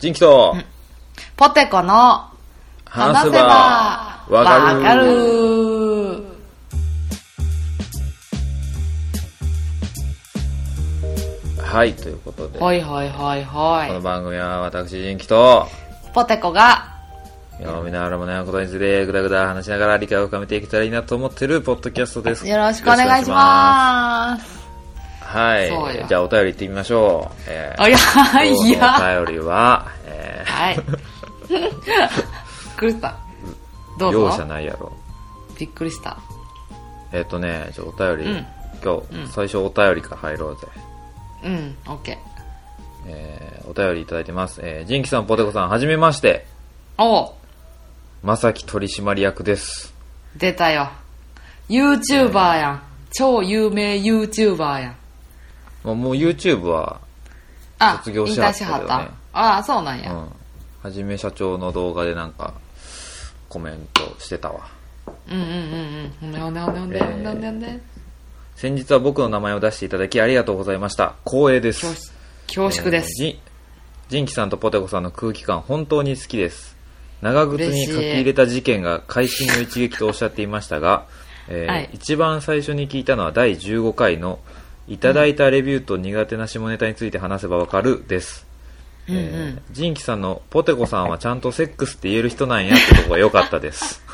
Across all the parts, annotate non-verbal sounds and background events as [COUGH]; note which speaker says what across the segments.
Speaker 1: 人気と、
Speaker 2: ポテコの
Speaker 1: 話せばわかる
Speaker 2: わかる
Speaker 1: はい、ということで、
Speaker 2: はいはいはい
Speaker 1: この
Speaker 2: は
Speaker 1: 番組は私、人気と、
Speaker 2: い。ポテコが、
Speaker 1: 読みながらもね、ことについてぐだぐだ話しながら理解を深めていけたらいいなと思ってるポッドキャストです。
Speaker 2: よろしくお願いします。
Speaker 1: す。はい。じゃあお便り行ってみましょう。えー
Speaker 2: あ、いや、いや。
Speaker 1: のお便りは、え
Speaker 2: はい。びっくりした。ど
Speaker 1: ー、
Speaker 2: う
Speaker 1: 容赦
Speaker 2: ぞ。
Speaker 1: ないやろ。
Speaker 2: びっくりした。
Speaker 1: えっ、とね、ちょっとお便り、
Speaker 2: うん
Speaker 1: 今日、最初お便りから入ろうぜ。
Speaker 2: うん、オッケー。
Speaker 1: えー、お便りいただいてます。えー、ジンキさん、ポテコさん、はじめまして。
Speaker 2: おう
Speaker 1: まさき取締役です。
Speaker 2: 出たよ。YouTuber やん。超有名 YouTuber やん。
Speaker 1: もうもう YouTube は、
Speaker 2: あ、
Speaker 1: 卒業しはったけどね
Speaker 2: 引退しはった。ああ、そうなんや。
Speaker 1: うん。はじめ社長の動画でなんか、コメントしてたわ。
Speaker 2: うんうんうんうん。ほんでほんでほんでほんでほんでほんでほんで。
Speaker 1: 先日は僕の名前を出していただきありがとうございました。光栄です。
Speaker 2: 恐縮です。
Speaker 1: えージンキさんとポテコさんの空気感、本当に好きです。長靴に書き入れた事件が会心の一撃とおっしゃっていましたが、えー
Speaker 2: はい
Speaker 1: 一番最初に聞いたのは第15回のいただいたレビューと苦手な下ネタについて話せばわかるです。
Speaker 2: うんう
Speaker 1: え
Speaker 2: ん。
Speaker 1: ージンキさんのポテコさんはちゃんとセックスって言える人なんやってとこが良かったです。[LAUGHS]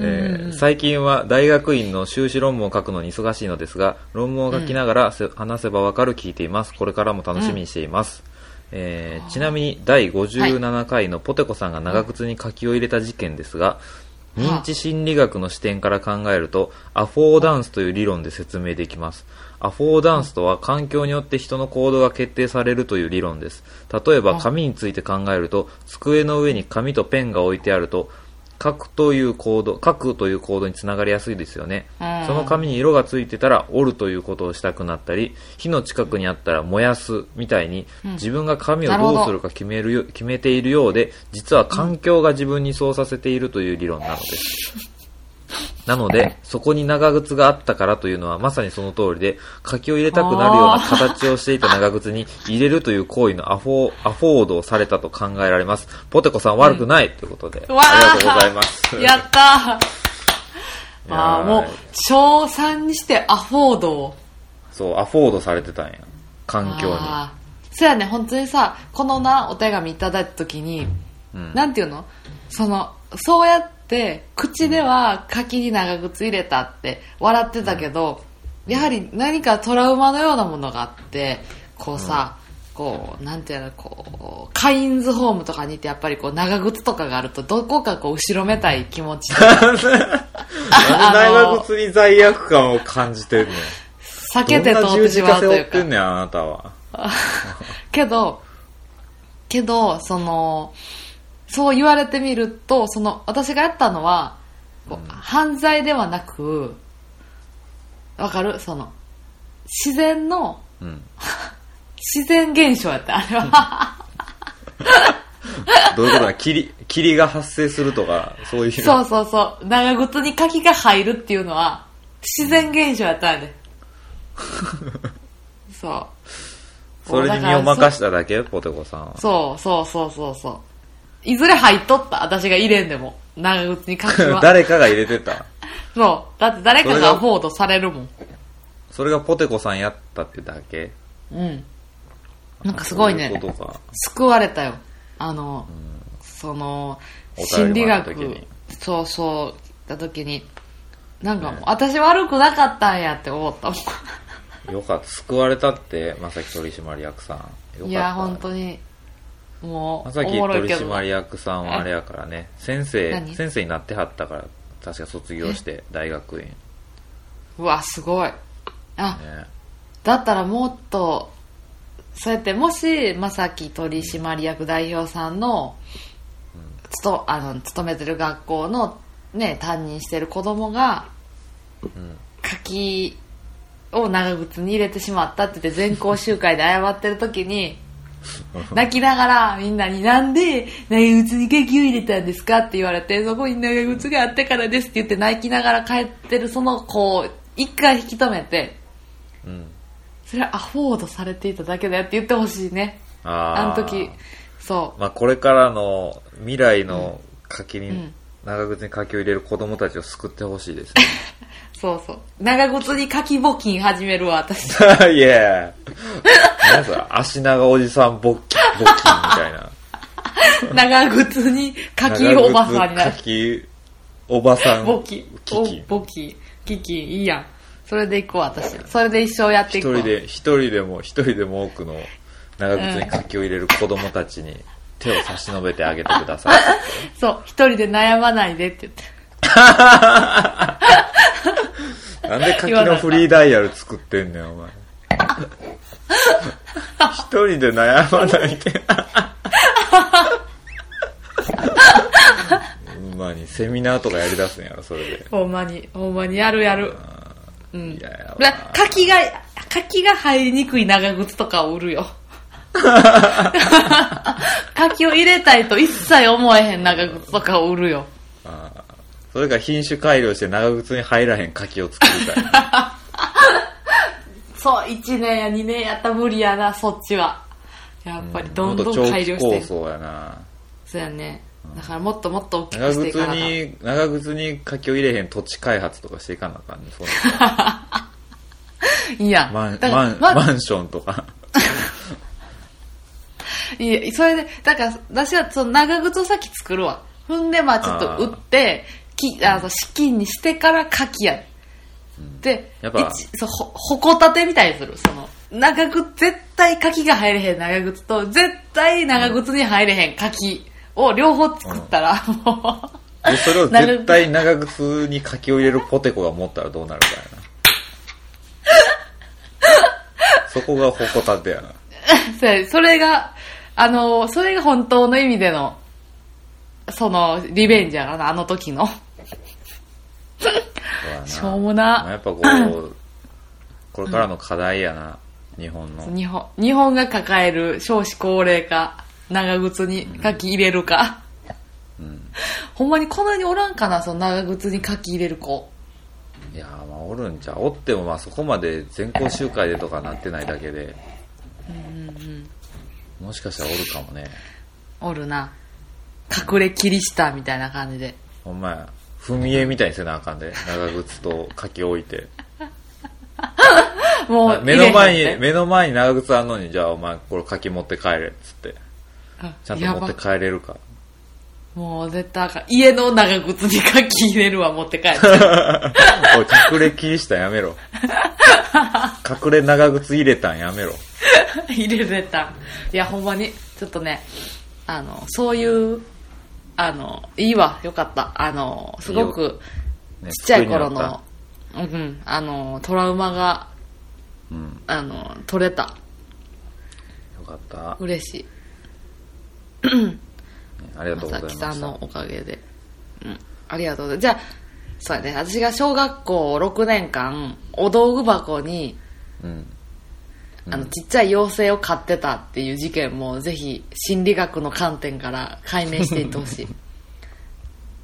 Speaker 1: えー最近は大学院の修士論文を書くのに忙しいのですが論文を書きながらせ、話せばわかる聞いていますこれからも楽しみにしています、えーちなみに第57回のポテコさんが長靴に書きを入れた事件ですが、認知心理学の視点から考えるとアフォーダンスという理論で説明できます。アフォーダンスとは環境によって人の行動が決定されるという理論です。例えば紙について考えると机の上に紙とペンが置いてあると書くという行動書くという行動につながりやすいですよね、
Speaker 2: うん。
Speaker 1: その紙に色がついてたら折るということをしたくなったり火の近くにあったら燃やすみたいに、自分が紙をどうするか決めるよ決めているようで実は環境が自分にそうさせているという理論なのです、なので、そこに長靴があったからというのはまさにその通りで、柿を入れたくなるような形をしていた長靴に入れるという行為のアフォーアフォードをされたと考えられます。ポテコさん悪くない、ということで、
Speaker 2: わ
Speaker 1: ありがとうございます。
Speaker 2: やったーああ、もう、小3にしてアフォードを。
Speaker 1: そう、アフォードされてたんや。環境に。
Speaker 2: そうやね、本当にさ、このな、お手紙いただいた時に、
Speaker 1: うん
Speaker 2: なんていうの？その、そうやって、口では柿に長靴入れたって笑ってたけど、やはり何かトラウマのようなものがあって、こうさ、こう、なんていうの、こう、カインズホームとかに行ってやっぱりこう、長靴とかがあると、どこかこう、後ろめたい気持ち
Speaker 1: で [LAUGHS] 長靴に罪悪感を感じてんねん。
Speaker 2: 避けて通ってしまうというか。
Speaker 1: てんねん、あなたは。[LAUGHS]
Speaker 2: けど、けど、その、そう言われてみると、その、私がやったのは、こう犯罪ではなく、わかる？その、自然の、
Speaker 1: うん。[LAUGHS]
Speaker 2: 自然現象やった、あれは。[LAUGHS]
Speaker 1: どういうことだ？霧、霧が発生するとか、そういう。
Speaker 2: そうそうそう。長靴に柿が入るっていうのは、自然現象やったんやで。[LAUGHS] そう。
Speaker 1: それに身を任しただけ？ポテコさんは。
Speaker 2: そうそうそうそうそう。いずれ入っとった、私が入れんでも。長靴に柿は。[LAUGHS]
Speaker 1: 誰かが入れてた？
Speaker 2: そう。だって誰かがアフォードされるもん。
Speaker 1: それがポテコさんやったってだけ？
Speaker 2: うん。なんかすごいね
Speaker 1: そういう。
Speaker 2: 救われたよ。あの、その、
Speaker 1: お
Speaker 2: 心理学そうそう、た時に、なんかもう、私悪くなかったんやって思ったもん。
Speaker 1: よかった。救われたって、まさき取締役さん。
Speaker 2: いや、本当に、もう、
Speaker 1: まさき取。締役さんはあれやからね。先生、
Speaker 2: 何？
Speaker 1: 先生になってはったから、確か卒業して、大学院。
Speaker 2: うわ、すごい。あ、
Speaker 1: ね。
Speaker 2: だったらもっと、そうやって、もし、まさき取締役代表さんの、つと、あの、勤めてる学校の、ね、担任してる子供が、柿を長靴に入れてしまったって言って全校集会で謝ってる時に、泣きながらみんなになんで長靴に柿を入れたんですか？って言われて、そこに長靴があったからですって言って泣きながら帰ってるその子を一回引き止めて、
Speaker 1: うん。
Speaker 2: それはアフォードされていただけだよって言ってほしいね。
Speaker 1: あー。
Speaker 2: あの時そう。
Speaker 1: まあ、これからの未来の柿に、
Speaker 2: うん
Speaker 1: 長靴に柿を入れる子供たちを救ってほしいですね。[LAUGHS]
Speaker 2: そうそう。長靴に柿募金始めるわ私。[LAUGHS]
Speaker 1: いや何それ足長おじさん募金、募金みたいな。
Speaker 2: 長靴に柿おばさんになる
Speaker 1: 柿おばさん。
Speaker 2: 募金。募金。基金いいやん。それで行こう私。それで一生やっていこう
Speaker 1: 一人で、一人でも、一人でも多くの長靴に柿を入れる子供たちに手を差し伸べてあげてください。[LAUGHS]
Speaker 2: そう一人で悩まないでって言って
Speaker 1: なんで柿のフリーダイヤル作ってんねん、お前。一人で悩まないで。ほんまに、セミナーとかやりだすんやろ、それで。
Speaker 2: ほんまにほんまにやるやるうん
Speaker 1: いやや
Speaker 2: 柿が柿が入りにくい長靴とかを売るよ [LAUGHS] 柿を入れたいと一切思えへん長靴とかを売るよ
Speaker 1: あーそれか品種改良して長靴に入らへん柿を作りたい。[LAUGHS]
Speaker 2: そう1年や2年やったら無理やなそっちはやっぱりどんどん改良して
Speaker 1: 構想やな。
Speaker 2: そうやねだからもっともっと大きく
Speaker 1: 長靴
Speaker 2: していかなあかん
Speaker 1: に、長靴に柿を入れへん土地開発とかしていかなあかんね。[LAUGHS] そんない
Speaker 2: いやん
Speaker 1: マン、マン、
Speaker 2: ま
Speaker 1: マンションとか。[LAUGHS]
Speaker 2: いや、それで、だから、私はその長靴を先作るわ。ほんで、まあちょっと売って、きあの資金にしてから柿や。で、
Speaker 1: やっぱ
Speaker 2: 一そうほ、ほこたてみたいにする。その、長靴、絶対柿が入れへん長靴と、絶対長靴に入れへん柿を両方作ったら、も
Speaker 1: でそれを絶対長靴に柿を入れるポテコが持ったらどうなるかやな。そこがほこたてやな。
Speaker 2: う、それそれが、あの、それが本当の意味での、その、リベンジやな、あの時の。しょうもな。
Speaker 1: まあやっぱこう、[COUGHS] これからの課題やな、日本の。
Speaker 2: 日本、日本が抱える少子高齢化、長靴に柿入れるか。
Speaker 1: うん。
Speaker 2: ほんまにこんなにおらんかな、その長靴に柿入れる子。
Speaker 1: いやーまあおるんちゃうおってもまあそこまで全校集会でとかなってないだけで、もしかしたらおるかもね
Speaker 2: おるな。隠れキリシタンみたいな感じで。
Speaker 1: ほんまや踏み絵みたいにせなあかんで長靴と柿置いて。
Speaker 2: もう、
Speaker 1: 目の前に目の前に長靴あんのにじゃあお前これ柿持って帰れっつって。ちゃんと持って帰れるか。
Speaker 2: もう絶対あかん。家の長靴に柿入れるわ、持って帰って。[LAUGHS]
Speaker 1: おい隠れキリシタンやめろ。隠れ長靴入れたんやめろ。[LAUGHS]
Speaker 2: 入れれた。いや、ほんまに、ちょっとね、あの、そういう、あの、いいわ、よかった。あの、すごく、
Speaker 1: ね
Speaker 2: ちっちゃい頃の、うん、あの、トラウマが、
Speaker 1: うん
Speaker 2: あの、取れた。
Speaker 1: よかった、
Speaker 2: 嬉しい。
Speaker 1: ねありがとうござい
Speaker 2: まさき
Speaker 1: ました
Speaker 2: さんのおかげで。うん。ありがとうございます。じゃあ、そうやね。私が小学校6年間、お道具箱に、
Speaker 1: うん
Speaker 2: あの、ちっちゃい妖精を飼ってたっていう事件も、ぜひ、心理学の観点から解明していってほしい。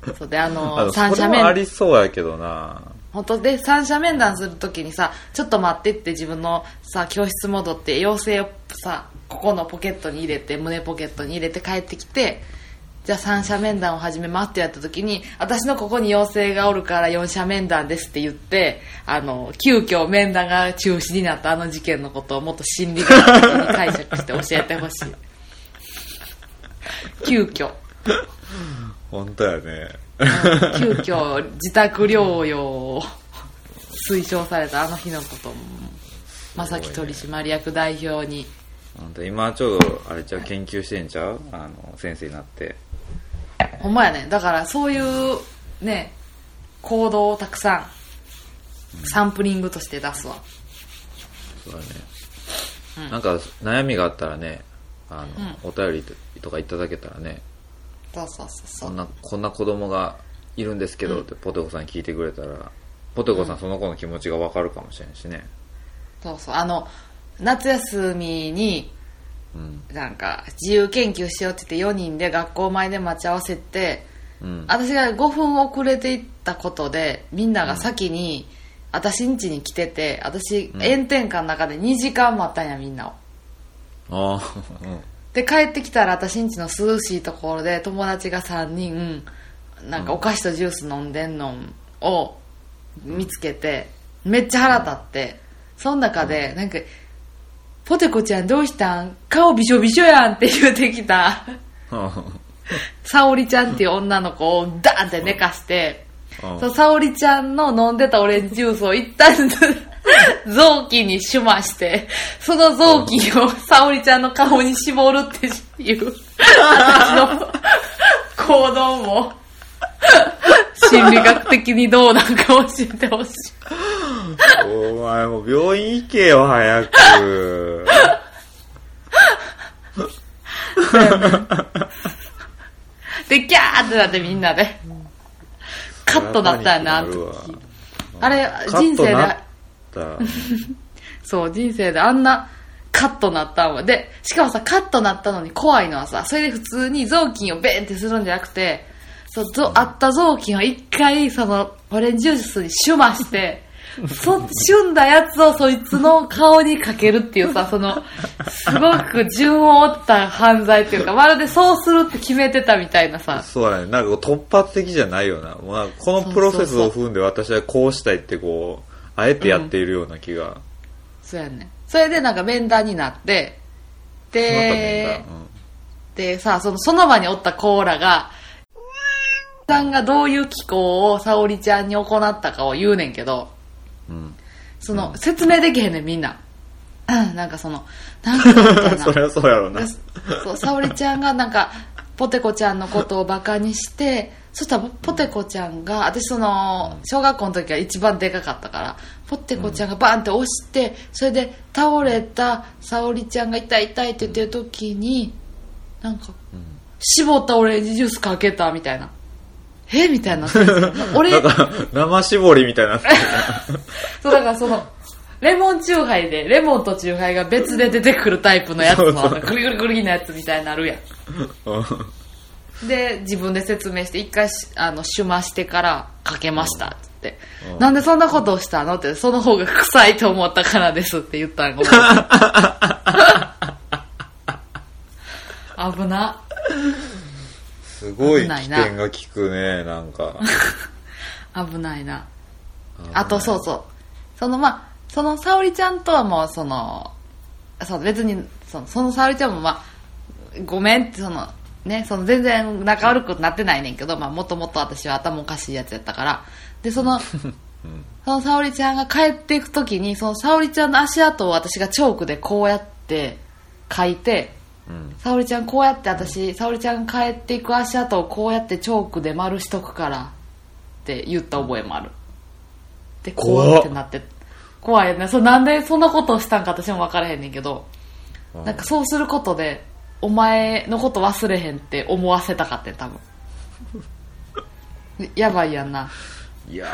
Speaker 2: [LAUGHS] そうで、あ
Speaker 1: あ
Speaker 2: の、
Speaker 1: の
Speaker 2: 三者面、
Speaker 1: ありそうやけどな
Speaker 2: 本当で、三者面談するときにさ、ちょっと待ってって自分のさ、教室戻って、妖精をさ、ここのポケットに入れて、胸ポケットに入れて帰ってきて、じゃあ三者面談を始めますってやった時に、私のここに妖精がおるから四者面談ですって言って、あの、急遽面談が中止になったあの事件のことをもっと心理学的に解釈して教えてほしい。[LAUGHS] 急遽。
Speaker 1: 本当やね
Speaker 2: 急遽自宅療養を推奨されたあの日のことも正木取締役代表に
Speaker 1: 本当今ちょうどあれちゃう研究してんちゃう？あの先生になって
Speaker 2: ほんまやね。だからそういうね行動をたくさんサンプリングとして出すわ。
Speaker 1: そうだね、なんか悩みがあったらねあの、お便りとかいただけたらね。
Speaker 2: そうそうそうそう。ん
Speaker 1: こなこんな子供がいるんですけどってポテコさんに聞いてくれたらポテコさんその子の気持ちが分かるかもしれんしね。
Speaker 2: そうそう。あの夏休みに
Speaker 1: うん
Speaker 2: なんか自由研究しようって言って4人で学校前で待ち合わせて
Speaker 1: うん。
Speaker 2: 私が5分遅れていったことでみんなが先に、私ん家に来てて私
Speaker 1: うん。
Speaker 2: 炎天下の中で2時間待ったんやみんなを。
Speaker 1: ああ、
Speaker 2: で帰ってきたら私ん家の涼しいところで友達が3人なんかお菓子とジュース飲んでんのを見つけてめっちゃ腹立ってその中でなんか「ポテコちゃんどうしたん？顔びしょびしょやん」って言うてきた。
Speaker 1: うん。
Speaker 2: 沙織ちゃんっていう女の子をダーンって寝かして。
Speaker 1: うん。
Speaker 2: そう沙織ちゃんの飲んでたオレンジジュースを一旦臓器にしまして、その臓器を沙織ちゃんの顔に絞るっていう、[LAUGHS] 私の行動も、[LAUGHS] 心理学的にどうなんか教えてほしい。
Speaker 1: お前もう病院行けよ、早く。[LAUGHS]
Speaker 2: で、ギャーってなってみんなで。カットだったよな、あの時あれ、
Speaker 1: カ
Speaker 2: 人生で [LAUGHS] そう、人生であんなカットなったんは。で、しかもさ、カットなったのに怖いのはさ、それで普通に雑巾をベーンってするんじゃなくて、そう、ぞあった雑巾を一回、その、オレンジジュースにシュマして、[LAUGHS] そ、旬だやつをそいつの顔にかけるっていうさ、その、すごく順を追った犯罪っていうか、まるでそうするって決めてたみたいなさ、
Speaker 1: そうだね。なんか突発的じゃないよな。もうなんかこのプロセスを踏んで私はこうしたいってこう、あえてやっているような気が。
Speaker 2: そうやね。それでなんか面談になって、で、でさ、その、その場におったコーラが、さんがどういう機構を沙織ちゃんに行ったかを言うねんけど、
Speaker 1: うん。
Speaker 2: その、説明できへんねん、みんな。なんかその、なんかみたいな。[LAUGHS]
Speaker 1: そりゃそうやろうな。
Speaker 2: そう、沙織ちゃんがなんか、ポテコちゃんのことをバカにして、そしたらポテコちゃんが、私その、小学校の時は一番でかかったから、ポテコちゃんがバンって押して、それで倒れた沙織ちゃんが痛い痛いって言ってる時に、なんか、絞ったオレンジジュースかけたみたいな。え？みたいな。俺、
Speaker 1: なんか、生絞りみたいにな。[LAUGHS]
Speaker 2: そうだからその、レモンチューハイで、レモンとチューハイが別で出てくるタイプのやつ
Speaker 1: そう
Speaker 2: の、グリグリグリのやつみたいになるやん。
Speaker 1: うん。
Speaker 2: で、自分で説明して、一回し、あの、シュマしてからかけましたって。なんでそんなことをしたの？って、その方が臭いと思ったからですって言ったんごめん危な。
Speaker 1: すごい
Speaker 2: 危ないな
Speaker 1: が効くね、なんか。[LAUGHS]
Speaker 2: 危ないな。あと、そうそう。その、まあ、その沙織ちゃんとはもう、その、そう、別に、その、その沙織ちゃんも、まあ、ごめんって、その、ね、その全然仲悪くなってないねんけど、まあ、もともと私は頭おかしいやつやったから。で、その、[LAUGHS] その沙織ちゃんが帰っていくときに、その沙織ちゃんの足跡を私がチョークでこうやって書いて、
Speaker 1: うん。
Speaker 2: 沙織ちゃんこうやって私、沙織ちゃん帰っていく足跡をこうやってチョークで丸しとくからって言った覚えもある。で、
Speaker 1: 怖っ
Speaker 2: てなって。怖いよね。そうなんでそんなことをしたんか私も分からへんねんけど、
Speaker 1: うん
Speaker 2: なんかそうすることで、お前のこと忘れへんって思わせたかってん多分。[LAUGHS] やばいやんな。
Speaker 1: いや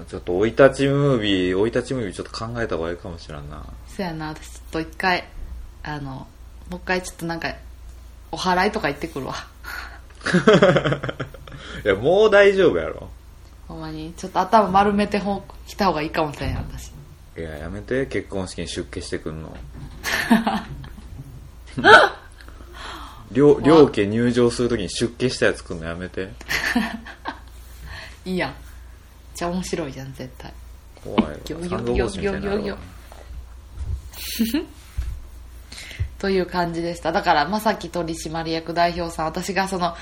Speaker 1: ー、ちょっと生い立ちムービー、生い立ちムービーちょっと考えた方がいいかもしれんな。
Speaker 2: そやな、私ちょっと一回、あの、もう一回ちょっとなんか、お祓いとか行ってくるわ。[LAUGHS]
Speaker 1: いや、もう大丈夫やろ。
Speaker 2: ほんまに、ちょっと頭丸めてほ来た方がいいかもしれんやん、私。
Speaker 1: いや、やめて、結婚式に出家してくんの。[LAUGHS] 両、両家入場するときに出家したやつくんのやめて。[LAUGHS]
Speaker 2: いいやん。じゃあ面白いじゃん、絶対。
Speaker 1: 怖いわ。
Speaker 2: ギョギョ
Speaker 1: 三度星みたいになるわ
Speaker 2: ギョギョという感じでした。だから、まさき取締役代表さん、私がその、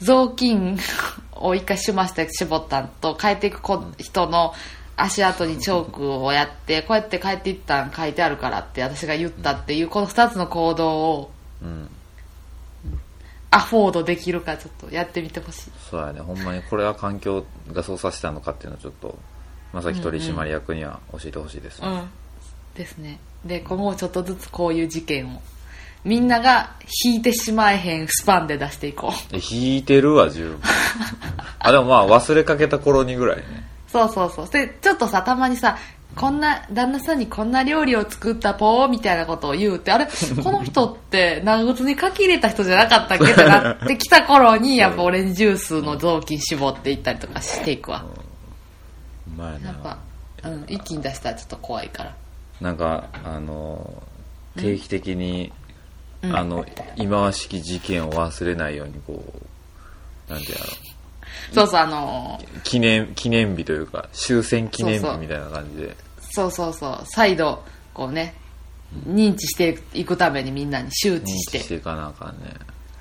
Speaker 2: 雑巾 [LAUGHS] を一回しまして絞ったんと、帰っていく子人の足跡にチョークをやって、こうやって帰っていったん書いてあるからって私が言ったっていう、この二つの行動を
Speaker 1: うん。
Speaker 2: アフォードできるかちょっとやってみてほしい。
Speaker 1: そうやね、ほんまにこれは環境がそうさせたのかっていうのをちょっと、まさき取締役には教えてほしいですね。
Speaker 2: うん。ですね。で、今後ちょっとずつこういう事件を、みんなが引いてしまえへんスパンで出していこう。
Speaker 1: え引いてるわ、十分。[LAUGHS] あ、でもまあ、忘れかけた頃にぐらいね。
Speaker 2: そうそうそう。で、ちょっとさ、たまにさ、こんな、旦那さんにこんな料理を作ったぽーみたいなことを言うって、あれ、この人って長靴に書き入れた人じゃなかったっけってなってきた頃に、[LAUGHS] やっぱオレンジジュースの雑巾絞っていったりとかしていくわ。
Speaker 1: うまいな。
Speaker 2: やっぱ、うん、一気に出したらちょっと怖いから
Speaker 1: なんかあの定期的に、
Speaker 2: うん
Speaker 1: あの忌まわしき事件を忘れないようにこうなんていうの？
Speaker 2: そうそうあのー
Speaker 1: 記念記念日というか終戦記念日みたいな感じで。
Speaker 2: そうそうそう。再度こうね認知していくためにみんなに周知
Speaker 1: 認
Speaker 2: して。
Speaker 1: 知していかなあかんね。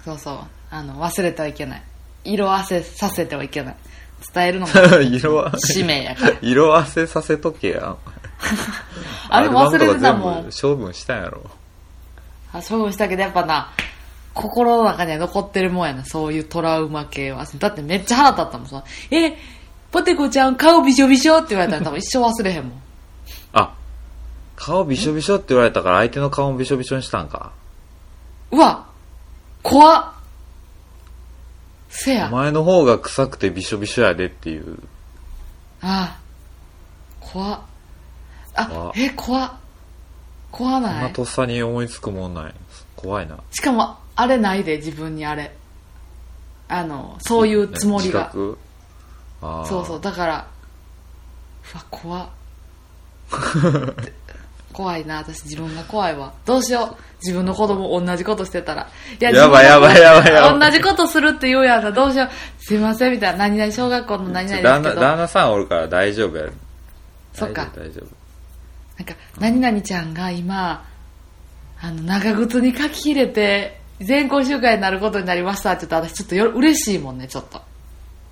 Speaker 2: そうそう。あの忘れてはいけない。色あせさせてはいけない。伝えるのが [LAUGHS]
Speaker 1: 色あ
Speaker 2: 使命やから。[LAUGHS]
Speaker 1: 色あせさせとけや [LAUGHS]
Speaker 2: あれも忘れてたもん。
Speaker 1: 処分したんやろ
Speaker 2: あ処分したけどやっぱな心の中には残ってるもんやな。そういうトラウマ系は。だってめっちゃ腹立ったもんそのえポテコちゃん顔びしょびしょって言われたら多分一生忘れへんもん。
Speaker 1: あ顔びしょびしょって言われたから相手の顔もびしょびしょにしたんか。
Speaker 2: うわ怖っ。せや。
Speaker 1: お前の方が臭くてびしょびしょやでっていう。
Speaker 2: ああ怖っ。あえ怖っ怖な
Speaker 1: ないとっさに思いつくもんない。怖いな。
Speaker 2: しかもあれないで自分にあれ。あのそういうつもりが。
Speaker 1: 自覚？あー。
Speaker 2: そうそう。だからうわ怖っ。[LAUGHS] 怖いな。私自分が怖いわ。どうしよう。自分の子供同じことしてたら。いや
Speaker 1: やばいやばいやばいやばい。
Speaker 2: 同じことするって言うやんな。どうしよう。すいませんみたいな。何々小学校の何々です
Speaker 1: 旦那
Speaker 2: けど
Speaker 1: 旦那さんおるから大丈夫や
Speaker 2: そっか。
Speaker 1: 大丈夫
Speaker 2: なんか何々ちゃんが今あの長靴に書き入れて全校集会になることになりました。って言ったら私ちょっとよ嬉しいもんねちょっと。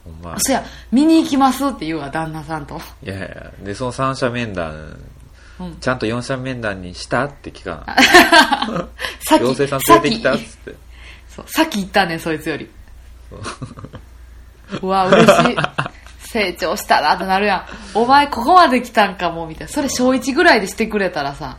Speaker 1: ほんま。
Speaker 2: そや。見に行きますって言うわ旦那さんと。
Speaker 1: いやいや。でその三者面談
Speaker 2: うん。
Speaker 1: ちゃんと四者面談にしたって聞かな [LAUGHS]
Speaker 2: さっき
Speaker 1: 妖精さん連れてきたっ
Speaker 2: さっき
Speaker 1: つって
Speaker 2: そうさっき言ったねんそいつより。うわ嬉しい [LAUGHS] 成長したなってなるやん。お前ここまで来たんかもみたいな。それ小1ぐらいでしてくれたらさ。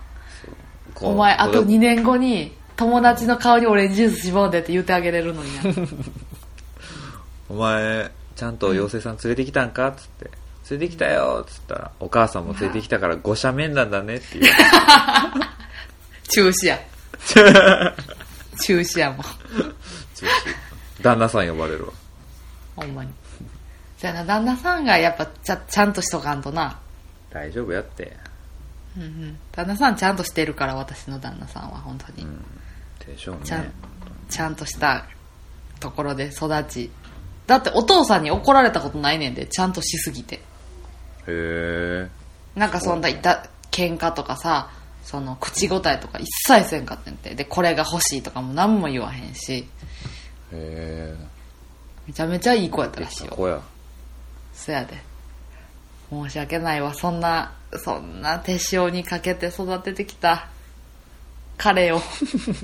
Speaker 2: お前あと
Speaker 1: こ
Speaker 2: 2年後に友達の顔にオレンジジュース絞んでって言ってあげれるのにな [LAUGHS]
Speaker 1: お前ちゃんと妖精さん連れてきたんかっつって。連れてきたよっつったらお母さんも連れてきたから五者面談だねっていう。[LAUGHS]
Speaker 2: 中止や。[LAUGHS] 中止やもん。
Speaker 1: 旦那さん呼ばれるわ。
Speaker 2: ほんまにじゃあな旦那さんがやっぱちゃちゃんとしとかんとな。
Speaker 1: 大丈夫やって。
Speaker 2: うんうん。旦那さんちゃんとしてるから私の旦那さんは本当に、
Speaker 1: でしょうね。
Speaker 2: ちゃんちゃんとしたところで育ち。だってお父さんに怒られたことないねんでちゃんとしすぎて。
Speaker 1: へえ
Speaker 2: なんかそんないた喧嘩とかさその口答えとか一切せんかってんて。でこれが欲しいとかも何も言わへんし。
Speaker 1: へえ
Speaker 2: めちゃめちゃいい子やったらしいよ。
Speaker 1: 子や
Speaker 2: そやで。申し訳ないわ。そんなそんな手塩にかけて育ててきた彼を。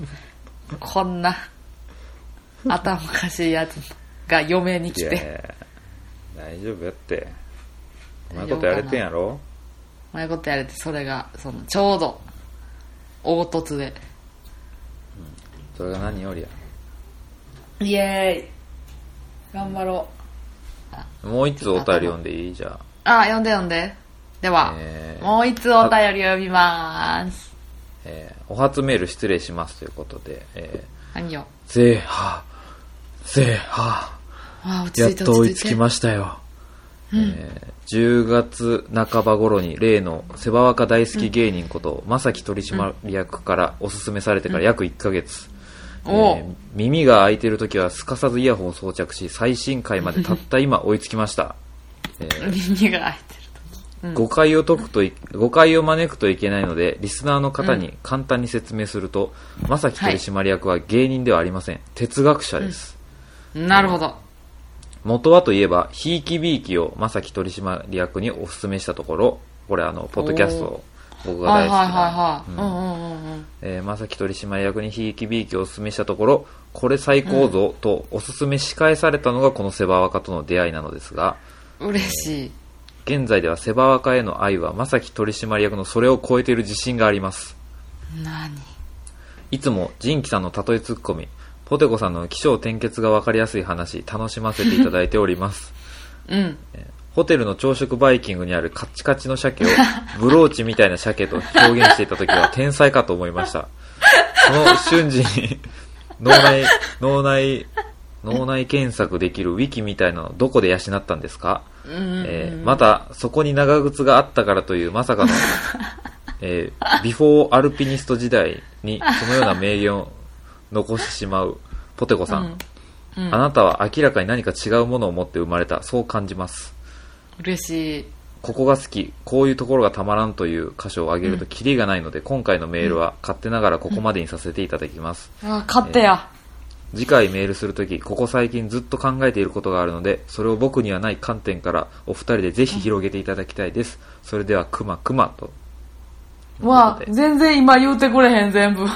Speaker 2: [LAUGHS] こんな頭おかしいやつが嫁に
Speaker 1: い
Speaker 2: 来て。
Speaker 1: 大丈夫やって。うまいことやれてんやろ？
Speaker 2: うまいことやれてそれがそのちょうど凹凸で。
Speaker 1: それが何よりや。
Speaker 2: イエーイ。頑張ろう
Speaker 1: もう一つお便り読んでいい？じゃ
Speaker 2: あ。読んで読んで。では、
Speaker 1: えー
Speaker 2: もう一つお便り読みます。
Speaker 1: あ、えーお初メール失礼しますということで、え
Speaker 2: 何よ
Speaker 1: ー、ぜー。はーぜー。はやっと追いつきましたよ、えー10月半ば頃に例のセバワカ大好き芸人こと、正木取締役からおすすめされてから約1ヶ月、えー耳が開いてる時はすかさずイヤホンを装着し最新回までたった今追いつきました、えー [LAUGHS]
Speaker 2: 耳が開いてる
Speaker 1: 誤解を解くとい誤解を招くといけないのでリスナーの方に簡単に説明すると、正木取締役は芸人ではありません。哲学者です、
Speaker 2: なるほど。
Speaker 1: 元はといえばひいきびいきを正木取締役にお勧めしたところこれあのポッドキャストを僕が大好きな。
Speaker 2: はい、うん、うんうんうん
Speaker 1: えー正木取締役にひいきびいきをお勧めしたところこれ最高ぞとお勧めし返されたのがこのセバワカとの出会いなのですが
Speaker 2: 嬉しい。
Speaker 1: 現在ではセバワカへの愛は正木取締役のそれを超えている自信があります。
Speaker 2: 何？
Speaker 1: いつもジンキさんの例えツッコミポテコさんの起承転結が分かりやすい話楽しませていただいております。[LAUGHS]
Speaker 2: うん
Speaker 1: ホテルの朝食バイキングにあるカッチカチの鮭を [LAUGHS] ブローチみたいな鮭と表現していた時は天才かと思いましたその瞬時に [LAUGHS] 脳内脳内脳内検索できるウィキみたいなのどこで養ったんですか、
Speaker 2: うんうんうん
Speaker 1: えーまた、そこに長靴があったからというまさかの、[LAUGHS] えービフォーアルピニスト時代にそのような名言を残してしまうポテコさん。
Speaker 2: うんうん
Speaker 1: あなたは明らかに何か違うものを持って生まれた。そう感じます。
Speaker 2: 嬉しい。
Speaker 1: ここが好き、こういうところがたまらんという箇所を挙げるとキリがないので、今回のメールは勝手ながらここまでにさせていただきます。
Speaker 2: あ、勝手や。
Speaker 1: 次回メールするとき、ここ最近ずっと考えていることがあるので、それを僕にはない観点からお二人でぜひ広げていただきたいです。それでは、くまくまと。
Speaker 2: わあ全然今言うてくれへん、全部。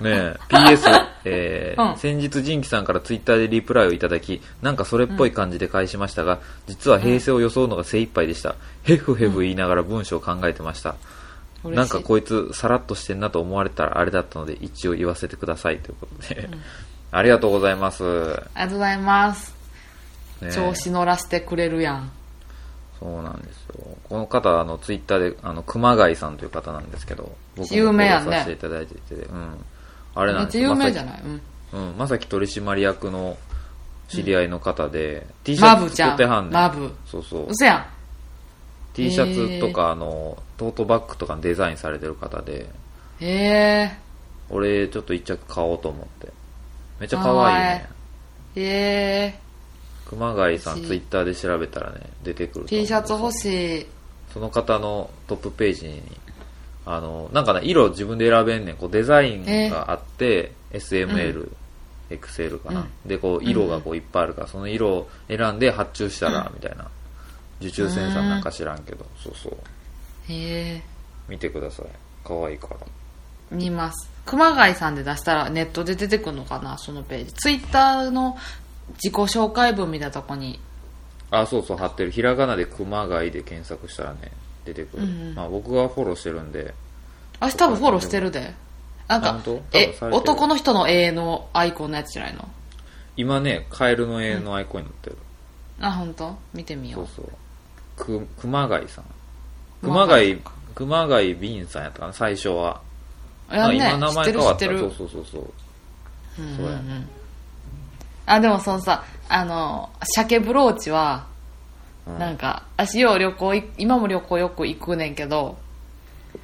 Speaker 1: ねえ、PS、えー
Speaker 2: うん。
Speaker 1: 先日ジンキさんからツイッターでリプライをいただき、なんかそれっぽい感じで返しましたが、実は平成を装うのが精一杯でした。ヘフヘフ言いながら文章を考えてました。
Speaker 2: 嬉しい
Speaker 1: なんかこいつさらっとしてんなと思われたらあれだったので一応言わせてください。ということで、ありがとうございます、
Speaker 2: ありがとうございます。
Speaker 1: ねえ。
Speaker 2: 調子乗らせてくれるやん。
Speaker 1: そうなんですよ。この方あのツイッターであの熊谷さんという方なんですけど僕も
Speaker 2: 有名や
Speaker 1: させていただいてて、うん、あれ
Speaker 2: めっちゃ
Speaker 1: なんですよ。
Speaker 2: 有名じゃない？うん。
Speaker 1: うん、まさき取締役の知り合いの方で、T シャツ作ってはんねん。
Speaker 2: マブ。
Speaker 1: そうそう。
Speaker 2: うそやん。
Speaker 1: T シャツとかあのトートバッグとかにデザインされてる方で。
Speaker 2: へえ。
Speaker 1: 俺ちょっと一着買おうと思って。めっちゃ可愛いね。
Speaker 2: へえ。
Speaker 1: 熊谷さんツイッターで調べたらね出てくる
Speaker 2: T シャツ欲しい。
Speaker 1: その方のトップページにあのなんかね色自分で選べんねん。こうデザインがあって、SML、XL かな、でこう色がこういっぱいあるから、その色を選んで発注したら、みたいな。受注生産なんか知らんけど、そうそう。
Speaker 2: へえ。
Speaker 1: 見てください。可愛いから。
Speaker 2: 見ます。熊谷さんで出したらネットで出てくるのかな、そのページ。ツイッターの自己紹介文みたいなとこに。
Speaker 1: あそうそう貼ってる。ひらがなで熊谷で検索したらね出てくる、
Speaker 2: うんうん。
Speaker 1: まあ僕がフォローしてるんで。
Speaker 2: あ多分フォローしてるで。なんかえ男の人の絵のアイコンのやつじゃないの？
Speaker 1: 今ねカエルの絵のアイコンになってる、
Speaker 2: あ、本当見てみよ
Speaker 1: そうそう。く熊谷さん。熊
Speaker 2: 熊谷
Speaker 1: 谷熊谷敏さんやったかな最初は、
Speaker 2: う。いやね、
Speaker 1: 今名前変わった。そうそうそうそう。
Speaker 2: うん
Speaker 1: そう
Speaker 2: ん。うんあ、でもそのさ、あの、鮭ブローチは、
Speaker 1: うん。
Speaker 2: なんか、私よう旅行い、今も旅行よく行くねんけど、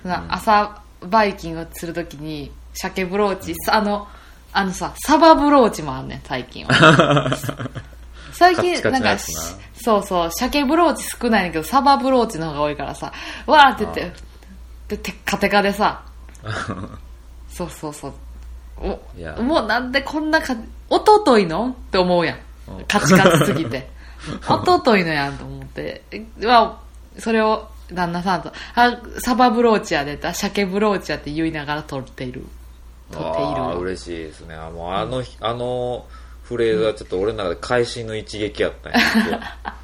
Speaker 2: な朝バイキングするときに、鮭ブローチ、あの、あのさ、サバブローチもあんねん、最近は。[LAUGHS] 最近、なんかそうそう、鮭ブローチ少ないねんけど、サバブローチの方が多いからさ、わーって言って、で、テッカテカでさ、[LAUGHS] そうそうそう。おもうなんでこんなか、おとといのって思うやん
Speaker 1: うん。
Speaker 2: カチカチすぎて。[LAUGHS] おとといのやんと思って。えは、それを旦那さんと、あ、サバブローチやでた、鮭ブローチやって言いながら撮っている。撮っている。
Speaker 1: ああ嬉しいですね。あもうあの、あのフレーズはちょっと俺の中で会心の一撃やったんや。[LAUGHS]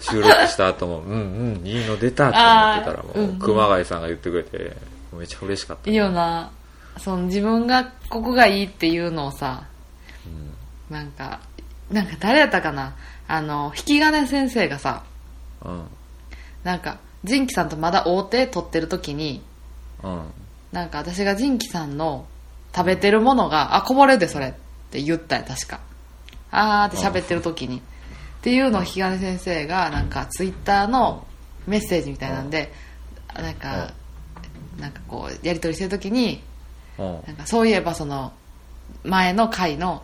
Speaker 1: 収録した後もうんうんいいの出たって思ってたらもう、熊谷さんが言ってくれてめっちゃ嬉しかった。
Speaker 2: いいよな。その自分がここがいいっていうのをさ、なんか、なんか誰やったかな。あの、引き金先生がさ、
Speaker 1: うん。
Speaker 2: なんか、ジンキさんとまだ大手取ってる時に、
Speaker 1: うん
Speaker 2: なんか私がジンキさんの食べてるものが、あ、こぼれるでそれって言ったよ、確か。あーって喋ってる時に。っていうのを引き金先生が、なんかツイッターのメッセージみたいなんで、なんか、なんかこう、やり取りしてる時に、
Speaker 1: うん
Speaker 2: なんかそういえばその、前の回の、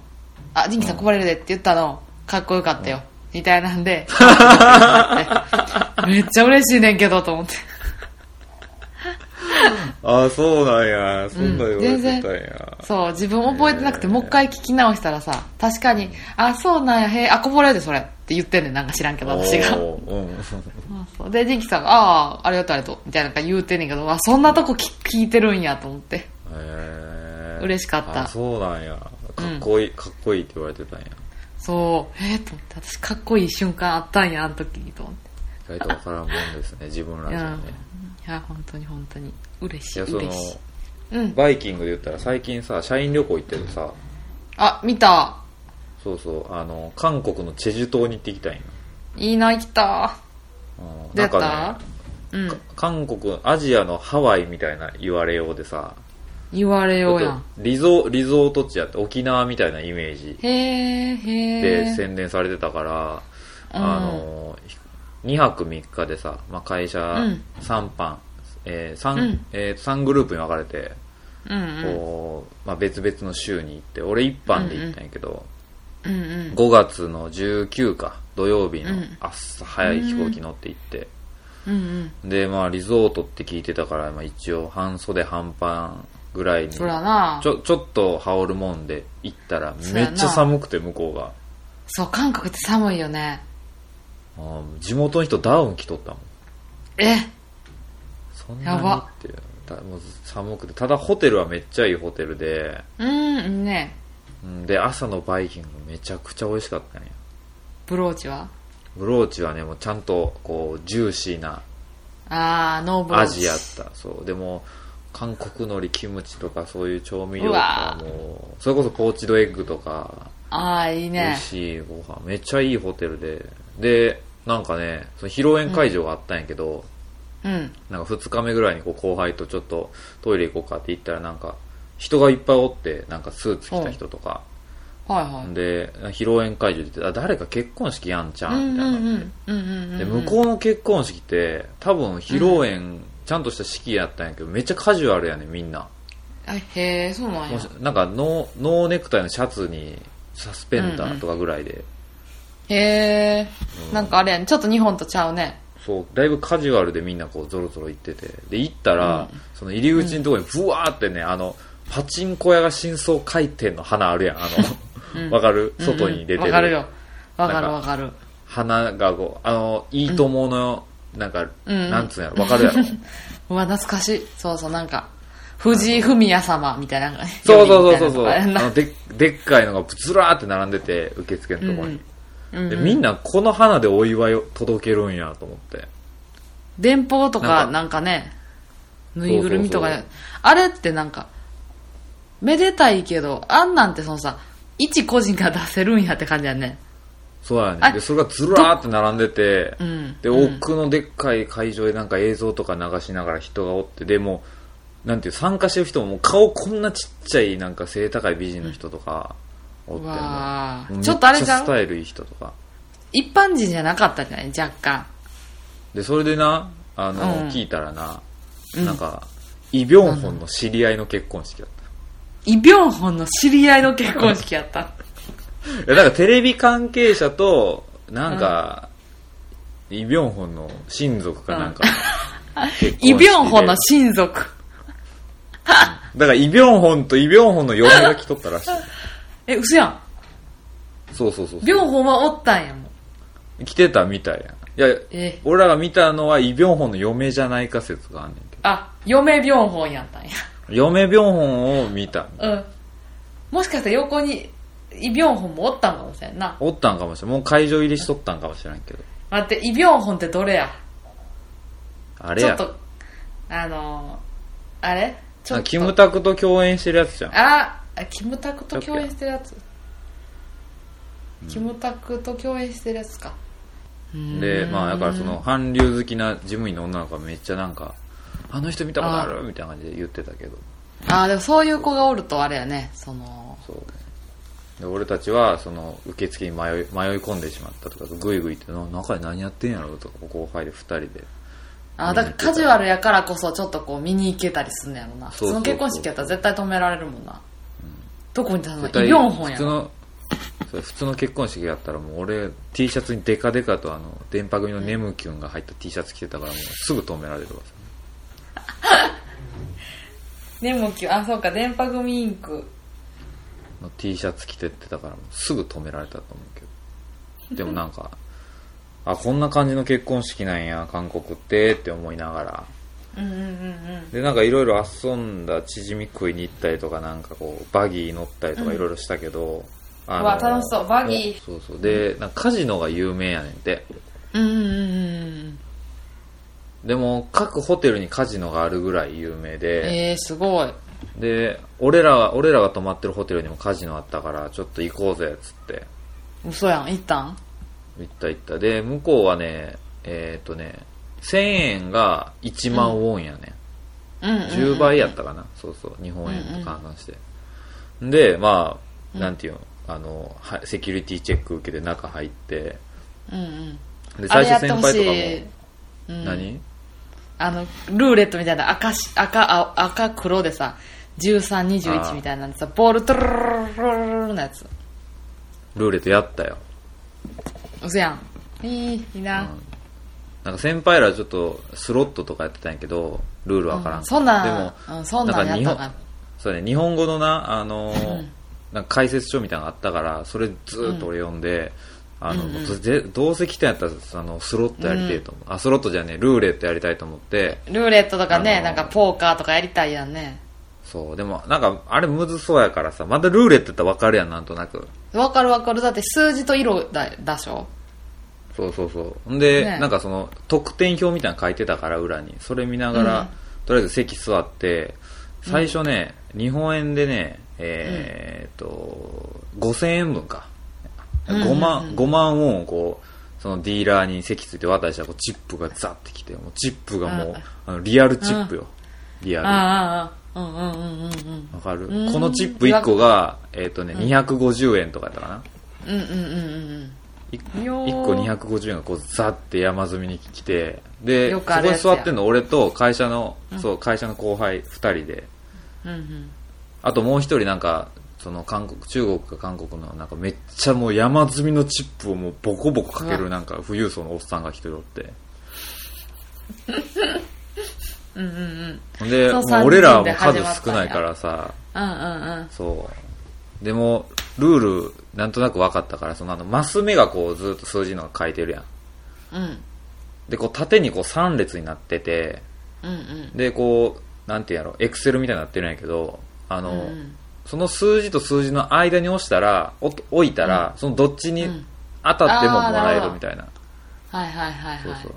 Speaker 2: あ、ジンキさんこぼれるでって言ったの、かっこよかったよ。みたいなんで、[LAUGHS] めっちゃ嬉しいねんけど、と思って。
Speaker 1: ああそうなんや。そんな言われて
Speaker 2: 全
Speaker 1: たんや、
Speaker 2: そう、自分覚えてなくて、もう一回聞き直したらさ、確かに、あ、そうなんや、へえ、あ、こぼれるで、それ。って言ってんねん、なんか知らんけど、私が。
Speaker 1: うん。
Speaker 2: そうそう。で、ジンキさんが、ああ、ありがとう、ありがとう、みたいななんか言うてんねんけど、あ、そんなとこ聞聞いてるんや、と思って。
Speaker 1: へー。
Speaker 2: 嬉しかった。
Speaker 1: あそうなんや。かっこいい、かっこいいって言われてたんや
Speaker 2: そう、えー、と思って、私かっこいい瞬間あったんや、あの時に、と思って。
Speaker 1: 意外とわからんもんですね [LAUGHS] 自分らじゃね
Speaker 2: いや、本当に本当に。嬉しい、
Speaker 1: いやその
Speaker 2: 嬉しい。うん。
Speaker 1: バイキングで言ったら最近さ社員旅行行っててさ
Speaker 2: あ、見た。
Speaker 1: そうそうあの韓国のチェジュ島に行ってきたんや
Speaker 2: いいな、行きた
Speaker 1: なんかね
Speaker 2: うん。
Speaker 1: 韓国アジアのハワイみたいな言われようでさ
Speaker 2: 言われようやん。
Speaker 1: リゾリゾート地やって沖縄みたいなイメージで
Speaker 2: え。
Speaker 1: 宣伝されてたから、
Speaker 2: うん
Speaker 1: あの2泊3日でさ、まあ、会社
Speaker 2: うん
Speaker 1: 3班、えー 3,
Speaker 2: うん
Speaker 1: えー3グループに分かれて、
Speaker 2: うんうん。
Speaker 1: こうまあ、別々の週に行って俺1班で行ったんやけど、
Speaker 2: うんうん。
Speaker 1: 5月の19か土曜日の
Speaker 2: うん
Speaker 1: 朝早い飛行機乗って行って、
Speaker 2: うんうん。
Speaker 1: でまあリゾートって聞いてたから、まあ、一応半袖半パンぐらいにちょちょっと羽織るもんで行ったらめっちゃ寒くて向こうが。
Speaker 2: そう、韓国って寒いよね。
Speaker 1: あー地元の人ダウン着とったもん。
Speaker 2: え？
Speaker 1: そんなに
Speaker 2: やば。
Speaker 1: ってだもう寒くて。ただホテルはめっちゃいいホテルで。
Speaker 2: うん、ね。
Speaker 1: うんで朝のバイキングめちゃくちゃ美味しかったんや。
Speaker 2: ブローチは？
Speaker 1: ブローチはねもうちゃんとこうジューシーな
Speaker 2: あー、ノーブローチ。
Speaker 1: 味やった。そう。でも韓国海苔キムチとかそういう調味料と
Speaker 2: う
Speaker 1: か
Speaker 2: わ
Speaker 1: もうそれこそポーチドエッグとか
Speaker 2: あー、いい
Speaker 1: 美
Speaker 2: ね
Speaker 1: 味。しいご飯めっちゃいいホテルででなんかねその披露宴会場があったんやけど、
Speaker 2: うん。
Speaker 1: なんか2日目ぐらいにこう後輩とちょっとトイレ行こうかって言ったらなんか人がいっぱいおってなんかスーツ着た人とか、
Speaker 2: はいはい。
Speaker 1: で披露宴会場で言ってあ誰か結婚式やんちゃ
Speaker 2: うんん
Speaker 1: みたいな、
Speaker 2: うんうんうんうん。
Speaker 1: で向こうの結婚式って多分披露宴、ちゃんとした式やったんやけどめっちゃカジュアルやねみんな。
Speaker 2: あへえ、そうなんや。
Speaker 1: なんかノーノーネクタイのシャツにサスペンダーとかぐらいで、
Speaker 2: へえ、なんかあれやね。ちょっと日本とちゃうね。
Speaker 1: そうだいぶカジュアルでみんなこうゾロゾロ行ってて。で行ったら、その入り口のところにブワーってねあのパチンコ屋が新装回転の花あるやん。あの [LAUGHS] わ、かる？外に出てる、
Speaker 2: わかるよ。わかる
Speaker 1: なんか
Speaker 2: わかる。
Speaker 1: 花がこうあのいいともの、なんか、
Speaker 2: うん。
Speaker 1: なんつうんやろ？わかるやろ？[LAUGHS]
Speaker 2: うわ、懐かしい。そうそう、なんか、藤井フミヤ様みたいな。[LAUGHS]
Speaker 1: そうそうそうそうそう。あのででっかいのがずらーって並んでて受付のところに、
Speaker 2: うんうん。
Speaker 1: でみんなこの花でお祝いを届けるんやと思って。
Speaker 2: 電報とか、
Speaker 1: なんか。
Speaker 2: なんかね、ぬいぐるみとか。あれってなんか、めでたいけど、あんなんてそのさ、一個人が出せるんやって感じやね。
Speaker 1: そうやね。
Speaker 2: あ
Speaker 1: でそれがずらーって並んでて、
Speaker 2: うん。
Speaker 1: で奥のでっかい会場でなんか映像とか流しながら人がおってでもなんていう参加してる人も顔こんなちっちゃいなんか背高い美人の人とかおってもう
Speaker 2: ちょっとあれじゃん？
Speaker 1: スタイルいい人とか。
Speaker 2: 一般人じゃなかったんじゃない？若干。
Speaker 1: でそれでなあの、
Speaker 2: うん。
Speaker 1: 聞いたらな、
Speaker 2: うん。
Speaker 1: なんかイ・ビョンホンの知り合いの結婚式だった。
Speaker 2: イ・ビョンホンの知り合いの結婚式やった。
Speaker 1: いやなんかテレビ関係者となんか、イ・ビョンホンの親族かなんか、[LAUGHS]
Speaker 2: イ・ビョンホンの親族。
Speaker 1: だからイ・ビョンホンとイ・ビョンホンの嫁が来とったらしい [LAUGHS]
Speaker 2: え、嘘やん。
Speaker 1: そうそうそう
Speaker 2: ビョンホンはおったんやもん。
Speaker 1: 来てたみたいやいや
Speaker 2: え
Speaker 1: 俺らが見たのはイ・ビョンホンの嫁じゃないか説があんねんけ
Speaker 2: あ、嫁ビョンホンやったんや。
Speaker 1: ど嫁ビョンホンを見た
Speaker 2: うん。もしかしたら横にイ・ビョンホンもおったんかもしれんな。
Speaker 1: おったんかもしれん。もう会場入りしとったんかもしれんけど。
Speaker 2: 待って、イ・ビョンホンってどれや？
Speaker 1: あれや。
Speaker 2: ちょっと、あのー、あれ？ちょっと。
Speaker 1: キムタクと共演してるやつじゃん。
Speaker 2: あ、あキムタクと共演してるやつ。キムタクと共演してるやつか。
Speaker 1: でまあだからその韓流好きな事務員の女の子がめっちゃなんかあの人見たことある？みたいな感じで言ってたけど。
Speaker 2: ああ、でもそういう子がおるとあれやね、その、
Speaker 1: そうで俺たちはその受付に迷い迷い込んでしまったとかグイグイってな中で何やってんやろとか後輩で2人で
Speaker 2: あーだからカジュアルやからこそちょっとこう見に行けたりすんのやろな。
Speaker 1: そ
Speaker 2: の結婚式やったら絶対止められるもんな。どこに立つの？イ・
Speaker 1: 絶対
Speaker 2: ビョンホンやろ。
Speaker 1: 普通の普通の結婚式やったらもう俺 T シャツにデカデカとあの電波組のネムキュンが入った T シャツ着てたからもうすぐ止められるわ
Speaker 2: でもきあ、そうか、電波組インク。
Speaker 1: の T シャツ着てってたからすぐ止められたと思うけど。でもなんかあこんな感じの結婚式なんや韓国ってって思いながら。
Speaker 2: うんうんうんうん。
Speaker 1: でなんかいろいろ遊んだチヂミ食いに行ったりとかなんかこうバギー乗ったりとかいろいろしたけど、あ
Speaker 2: うわ楽しそう。バギー。
Speaker 1: そうそうでなんかカジノが有名やねんて。
Speaker 2: うんうんうんうん。
Speaker 1: でも各ホテルにカジノがあるぐらい有名で、
Speaker 2: えー、すごい。
Speaker 1: で俺らは俺らが泊まってるホテルにもカジノあったからちょっと行こうぜっつって。
Speaker 2: 嘘やん、行ったん？
Speaker 1: 行った行った。で向こうはねえーっとね1000円が1万ウォンやね、
Speaker 2: うん。うんうん
Speaker 1: 10倍やったかな、そうそう。日本円と換算して、でまあなんていうのあのはセキュリティチェック受けて中入って。
Speaker 2: うんうん。
Speaker 1: で最初先輩
Speaker 2: い
Speaker 1: とかも、何？
Speaker 2: あのルーレットみたいな赤し赤青赤黒でさ
Speaker 1: あ
Speaker 2: 1321
Speaker 1: ー
Speaker 2: みたいなんでさボールトゥルルルルルルルのやつ
Speaker 1: ルーレットやったよ
Speaker 2: うそやんいいいいな、
Speaker 1: なんか先輩らちょっとスロットとかやってたんやけどルールわからん、
Speaker 2: うんそんなん
Speaker 1: でも、
Speaker 2: うんそんなんや
Speaker 1: 日本そうね日本語のなあのーなんか解説書みたいなのがあったからそれずーっと俺読んで、あのぜどうせ来たんやったらあのスロットやりたいと思う、あスロットじゃねえ。ルーレットやりたいと思って。
Speaker 2: ルーレットとかね、
Speaker 1: あのー
Speaker 2: なんかポーカーとかやりたいやんね。
Speaker 1: そう。でもなんかあれむずそうやからさまたルーレットやったら分かるやんなんとなく。
Speaker 2: わかるわかる。だって数字と色だだしょ。
Speaker 1: そうそうそう。んで、
Speaker 2: ね。
Speaker 1: なんかその得点表みたいなの書いてたから裏に。それ見ながら、
Speaker 2: うん。
Speaker 1: とりあえず席座って最初ね、日本円でねえーっと5000円分か5万5万ウォンをこうそのディーラーに席ついて渡したらこうチップがザッてきてもうチップがもう、
Speaker 2: うん
Speaker 1: あのリアルチップよ、リアル。
Speaker 2: ああうんうんうんうんうん。
Speaker 1: わかる？
Speaker 2: うん。
Speaker 1: このチップ1個が、えーっとね、250円とかやったかな？
Speaker 2: うんうんうんうん。
Speaker 1: 1
Speaker 2: よー。
Speaker 1: 個250円がこうザって山積みに来てで
Speaker 2: よ
Speaker 1: そこに座ってんの俺と会社の、そう会社の後輩2人で。
Speaker 2: うんうん。
Speaker 1: あともう一人なんかその韓国中国か韓国のなんかめっちゃもう山積みのチップをもうボコボコかけるなんか富裕層のおっさんが一人おって。
Speaker 2: うんうんうん。
Speaker 1: でもう俺らはもう数少ないからさ。
Speaker 2: うんうんうん。
Speaker 1: そう。でもルールなんとなく分かったからそのあのマス目がこうずっと数字のが書いてるやん。
Speaker 2: うん。
Speaker 1: でこう縦にこう3列になってて
Speaker 2: うんうん。
Speaker 1: でこうなんていうんやろエクセルみたいになってるんやけどあの、
Speaker 2: うん
Speaker 1: その数字と数字の間に押したらお置いたら、そのどっちに
Speaker 2: うん。
Speaker 1: 当たってももらえ
Speaker 2: る
Speaker 1: みたいな。
Speaker 2: はいはいはいはい。
Speaker 1: そうそ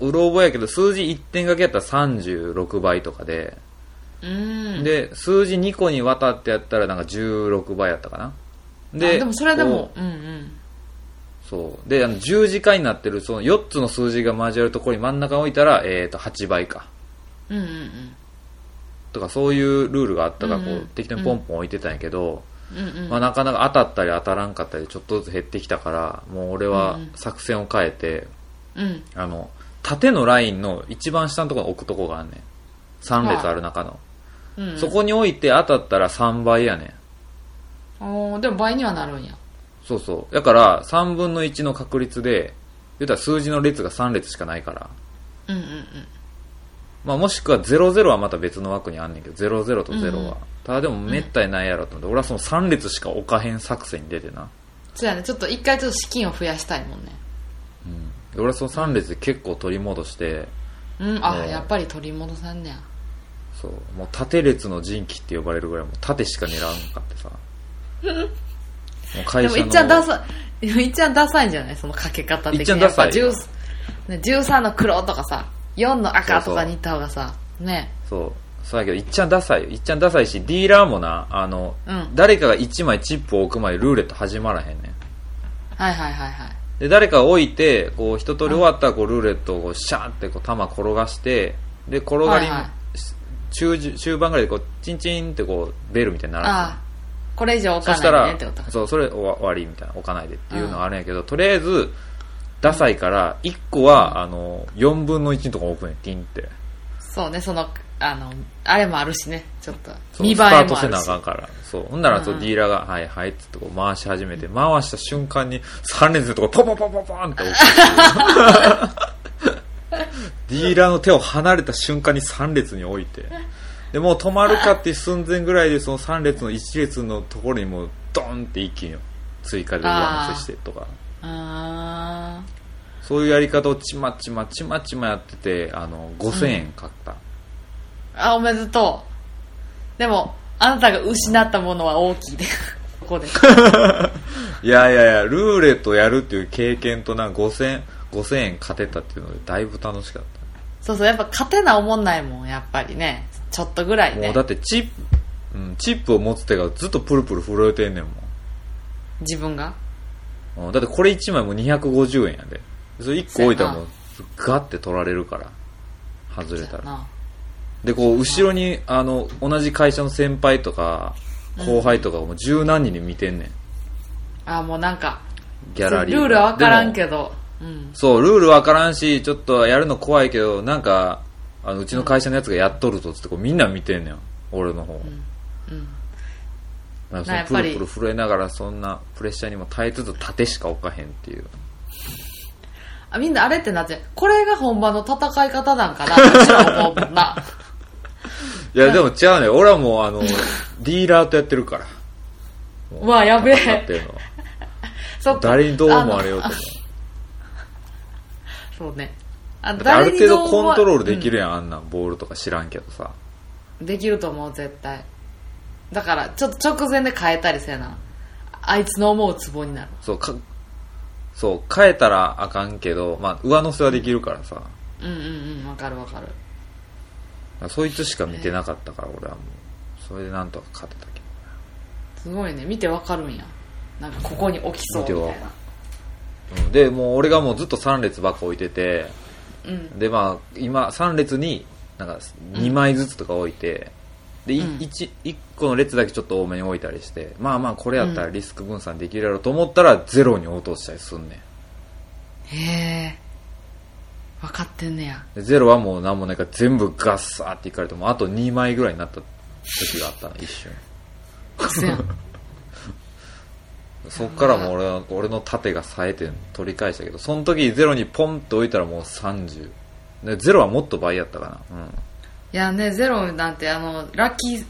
Speaker 1: う。うろ覚えやけど数字1点掛けやったら36倍とかで、
Speaker 2: うん。
Speaker 1: で数字2個にわたってやったらなんか16倍やったかな。
Speaker 2: ででもそれでも
Speaker 1: こ
Speaker 2: う。んうん。
Speaker 1: うそう。であの十字架になってるその4つの数字が交わるところに真ん中に置いたら、えー、と8倍か。
Speaker 2: うんうんうん
Speaker 1: とかそういうルールがあったからこ
Speaker 2: う
Speaker 1: 適当にポンポン置いてたんやけど、
Speaker 2: うん。うん
Speaker 1: まあ、なかなか当たったり当たらんかったりちょっとずつ減ってきたからもう俺は作戦を変えて、
Speaker 2: うん。
Speaker 1: あの縦のラインの一番下のところに置くとこがあんねん。3列ある中の、
Speaker 2: うん
Speaker 1: そこに置いて当たったら3倍やねん。
Speaker 2: おーでも倍にはなるんや。
Speaker 1: そうそう。だから3分の1の確率で言うたら数字の列が3列しかないから、
Speaker 2: うんうんうん
Speaker 1: まあ、もしくは00はまた別の枠にあんねんけど00と0は、
Speaker 2: うん。
Speaker 1: ただでもめったにないやろと思って、俺はその3列しか置かへん作戦に出てな。
Speaker 2: そうやね。ちょっと一回ちょっと資金を増やしたいもんね。
Speaker 1: で俺はその3列で結構取り戻して。
Speaker 2: うん。あ
Speaker 1: ね
Speaker 2: やっぱり取り戻さんねや。
Speaker 1: そう。もう縦列の人気って呼ばれるぐらいもう縦しか狙わんかってさ。[LAUGHS] もう会社の
Speaker 2: でもいっちゃんダサいいっちゃんダサいんじゃない？そのかけ方的に。
Speaker 1: いっちゃんダサい
Speaker 2: やっぱ10ね13の黒とかさ4の赤とかに行った方がさね。
Speaker 1: そう。そうやけどいっちゃんダサいよ。いっちゃんダサいしディーラーもなあの、
Speaker 2: うん。
Speaker 1: 誰かが1枚チップを置くまでルーレット始まらへんねん。
Speaker 2: はいはいはいはい。
Speaker 1: で誰かが置いてこう一通り終わったらこうルーレットをこうシャーってこう球転がしてで転がり、
Speaker 2: はいはい。
Speaker 1: 中中盤ぐらいでこうチンチンってこうベルみたいにならす
Speaker 2: ああこれ以上置かないでねってこと
Speaker 1: そうそれ終わ終わりみたいな。置かないでっていうのがあるんやけど、とりあえずダサいから1個は、あの4分の1のとこ置くねんティンって。
Speaker 2: そうねそのあのあれもあるしねちょっと。見栄え
Speaker 1: スタートせ
Speaker 2: もあるし
Speaker 1: なあかんから。そう。ほんならそう
Speaker 2: うん
Speaker 1: ディーラーが「はいはい」っつってこう回し始めて回した瞬間に3列のとこポンポンポンポンポンって置く。[LAUGHS] ディーラーの手を離れた瞬間に3列に置いて。でもう止まるかって寸前ぐらいでその3列の1列のところにもうドンって一気に追加で上乗せしてとか
Speaker 2: あ
Speaker 1: そういうやり方をちまちまちまちまやっててあの5000円買った、
Speaker 2: ーあおめでとう。でもあなたが失ったものは大きいで。[LAUGHS] ここで。[LAUGHS]
Speaker 1: いやいやいや、ルーレットやるっていう経験とな、5000、5000円勝てたっていうので、だいぶ楽しかっ
Speaker 2: そうそうやっぱ勝てな思んないもんやっぱりね。ちょっとぐらい
Speaker 1: た。
Speaker 2: ね。
Speaker 1: もうだってチップ、うん、チップを持つ手がずっとプルプル震えてんねん
Speaker 2: 自分が？
Speaker 1: もん。うん。だってこれ1枚も250円やで。それ1個置いたらもう、ガッて取られるから。外れたら。
Speaker 2: な。
Speaker 1: でこう後ろにあの同じ会社の先輩とか後輩とかも十何人で見てんねん。
Speaker 2: あもうなんか
Speaker 1: ギャラリー
Speaker 2: ルールは分からんけど。うん。
Speaker 1: そうルールわからんしちょっとやるの怖いけどなんかあのうちの会社のやつがやっとるとっつってこうみんな見てんねん。俺の方、
Speaker 2: うん。
Speaker 1: なん。か
Speaker 2: なやっぱり。
Speaker 1: そのプルプル震えながらそんなプレッシャーにも耐えつつ盾しか置かへんっていう。
Speaker 2: あみんなあれってなってこれが本場の戦い方なんかなって思うもんな。[LAUGHS] い
Speaker 1: やでも違うね。俺はもうあのディーラーとやってるから。
Speaker 2: うわやべえ。
Speaker 1: 戦っていうの。は [LAUGHS]
Speaker 2: そっか。
Speaker 1: 誰にどう思われようと
Speaker 2: あ
Speaker 1: も
Speaker 2: の [LAUGHS] そうね。あ
Speaker 1: だある程度コントロールできるやん、あんなん。ボールとか知らんけどさ。
Speaker 2: できると思う絶対だからちょっと直前で変えたりせな。あいつの思うツボになる。
Speaker 1: そうかそう変えたらあかんけど、まあ、上乗せはできるからさ。
Speaker 2: うんうんうんわかるわかる。
Speaker 1: そいつしか見てなかったから俺はもう。それでなんとか勝てたけ
Speaker 2: すごいね。見てわかるんや。なんかここに置きそうみたいな。
Speaker 1: うん。でもう俺がもうずっと3列ばっか置いてて
Speaker 2: うん。
Speaker 1: でまあ今3列になんか2枚ずつとか置いて、で、い
Speaker 2: うん。
Speaker 1: 1, 1個の列だけちょっと多めに置いたりしてまあまあこれやったらリスク分散できるやろと思ったらゼロに落としたりすんねん。
Speaker 2: へえ。分かってんねや。
Speaker 1: でゼロはもう何もないから全部ガッサーっていかれてもあと2枚ぐらいになった時があったの一瞬。[LAUGHS] そっからもう俺は俺の盾が冴えて取り返したけどその時ゼロにポンと置いたらもう30でゼロはもっと倍やったかな。うん
Speaker 2: いやねゼロなんてあのラッキー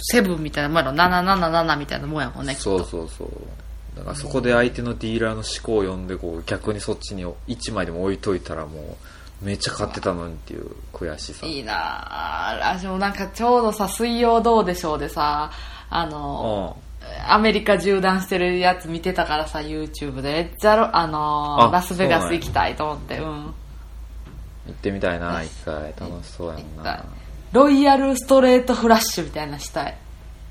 Speaker 2: セブンみたいなもんやろ777みたいなもんやもんね
Speaker 1: そう
Speaker 2: と。
Speaker 1: そうそうだからそこで相手のディーラーの思考を読んでこう逆にそっちに1枚でも置いといたらもうめっちゃ勝ってたのにっていう悔しさ。
Speaker 2: いいなあ私もなんかちょうどさ「水曜どうでしょう」でさあ
Speaker 1: うん。
Speaker 2: のアメリカ縦断してるやつ見てたからさ YouTube で。めっちゃろあの
Speaker 1: あ
Speaker 2: ラスベガス行きたいと思ってうん
Speaker 1: 行ってみたいな一回。楽しそうやんな。
Speaker 2: ロイヤルストレートフラッシュみたいなしたい。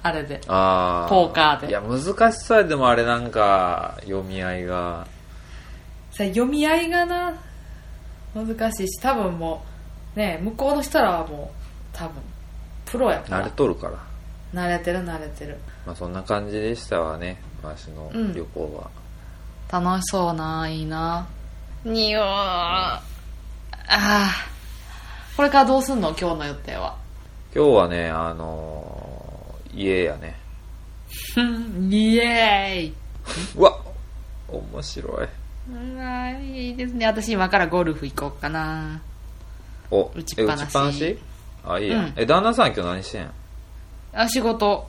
Speaker 2: あれで。
Speaker 1: ああ
Speaker 2: ポーカーで。
Speaker 1: いや難しさでもあれなんか読み合いが。
Speaker 2: さ読み合いがな難しいし多分もうね向こうの人らはもう多分プロやか
Speaker 1: 慣
Speaker 2: ら
Speaker 1: れとるから。
Speaker 2: 慣れてる慣れてる。
Speaker 1: まあそんな感じでしたわね私の
Speaker 2: うん。
Speaker 1: 旅行は、
Speaker 2: 楽しそうないいなにおーああこれからどうすんの？今日の予定は。
Speaker 1: 今日はねあのー家やね。
Speaker 2: イエーイ
Speaker 1: うわ面白い。う
Speaker 2: わいいですね。私今からゴルフ行こうかな。
Speaker 1: お
Speaker 2: 打ちっぱなし。
Speaker 1: え打ちっぱなし？あいいや、
Speaker 2: うん。
Speaker 1: え旦那さん今日何してん？
Speaker 2: あ仕事。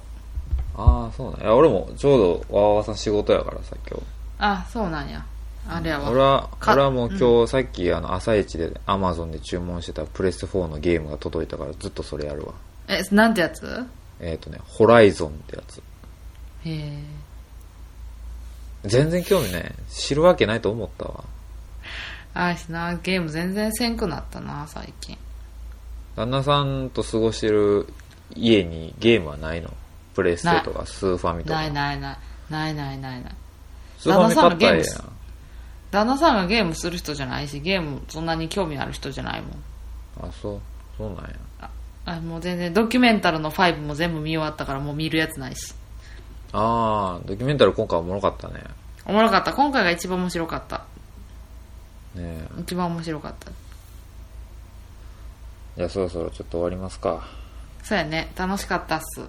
Speaker 1: ああそうなんや。俺もちょうどわわわさん仕事やからさ今日。
Speaker 2: あそうなんやあれやわ
Speaker 1: 俺は
Speaker 2: か
Speaker 1: 俺はもう今日さっきあの朝一でアマゾンで注文してたプレステ4のゲームが届いたからずっとそれやるわ。
Speaker 2: えなんてやつ？
Speaker 1: えっ、とねホライゾンってやつ。
Speaker 2: へえ。
Speaker 1: 全然興味ない知るわけないと思ったわ。
Speaker 2: あいしなゲーム全然せんくなったな最近。
Speaker 1: 旦那さんと過ごしてる家にゲームはないの？プレステとかスーファミとか。
Speaker 2: ないないない。ないないないない。
Speaker 1: スーファミ買ったらええや。ん
Speaker 2: 旦那さんがゲームする人じゃないしゲームそんなに興味ある人じゃないもん。
Speaker 1: あそう。そうなんや。
Speaker 2: あもう全然ドキュメンタルの5も全部見終わったからもう見るやつないし。
Speaker 1: ああドキュメンタル今回おもろかったね。
Speaker 2: おもろかった。今回が一番面白かった。
Speaker 1: ね
Speaker 2: 一番面白かった。
Speaker 1: えじゃあそろそろちょっと終わりますか。
Speaker 2: そうやね。楽しかったっす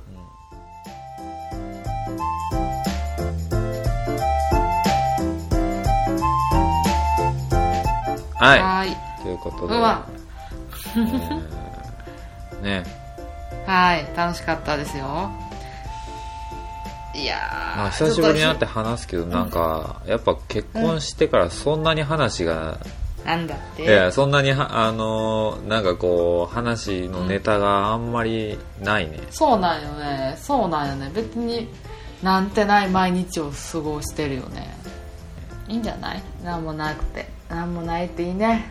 Speaker 1: はい。
Speaker 2: はーい。
Speaker 1: ということで。
Speaker 2: うわ。[LAUGHS]
Speaker 1: ね。
Speaker 2: はい。楽しかったですよ。いやー。
Speaker 1: まあ久しぶりに会って話すけどなんかやっぱ結婚してからそんなに話が、
Speaker 2: なんだって。
Speaker 1: いやそんなにはあのーなんかこう話のネタがあんまりないね、
Speaker 2: そうなんよね。そうなんよね。別になんてない毎日を過ごしてるよね。いいんじゃない？なんもなくてなんもないっていいね。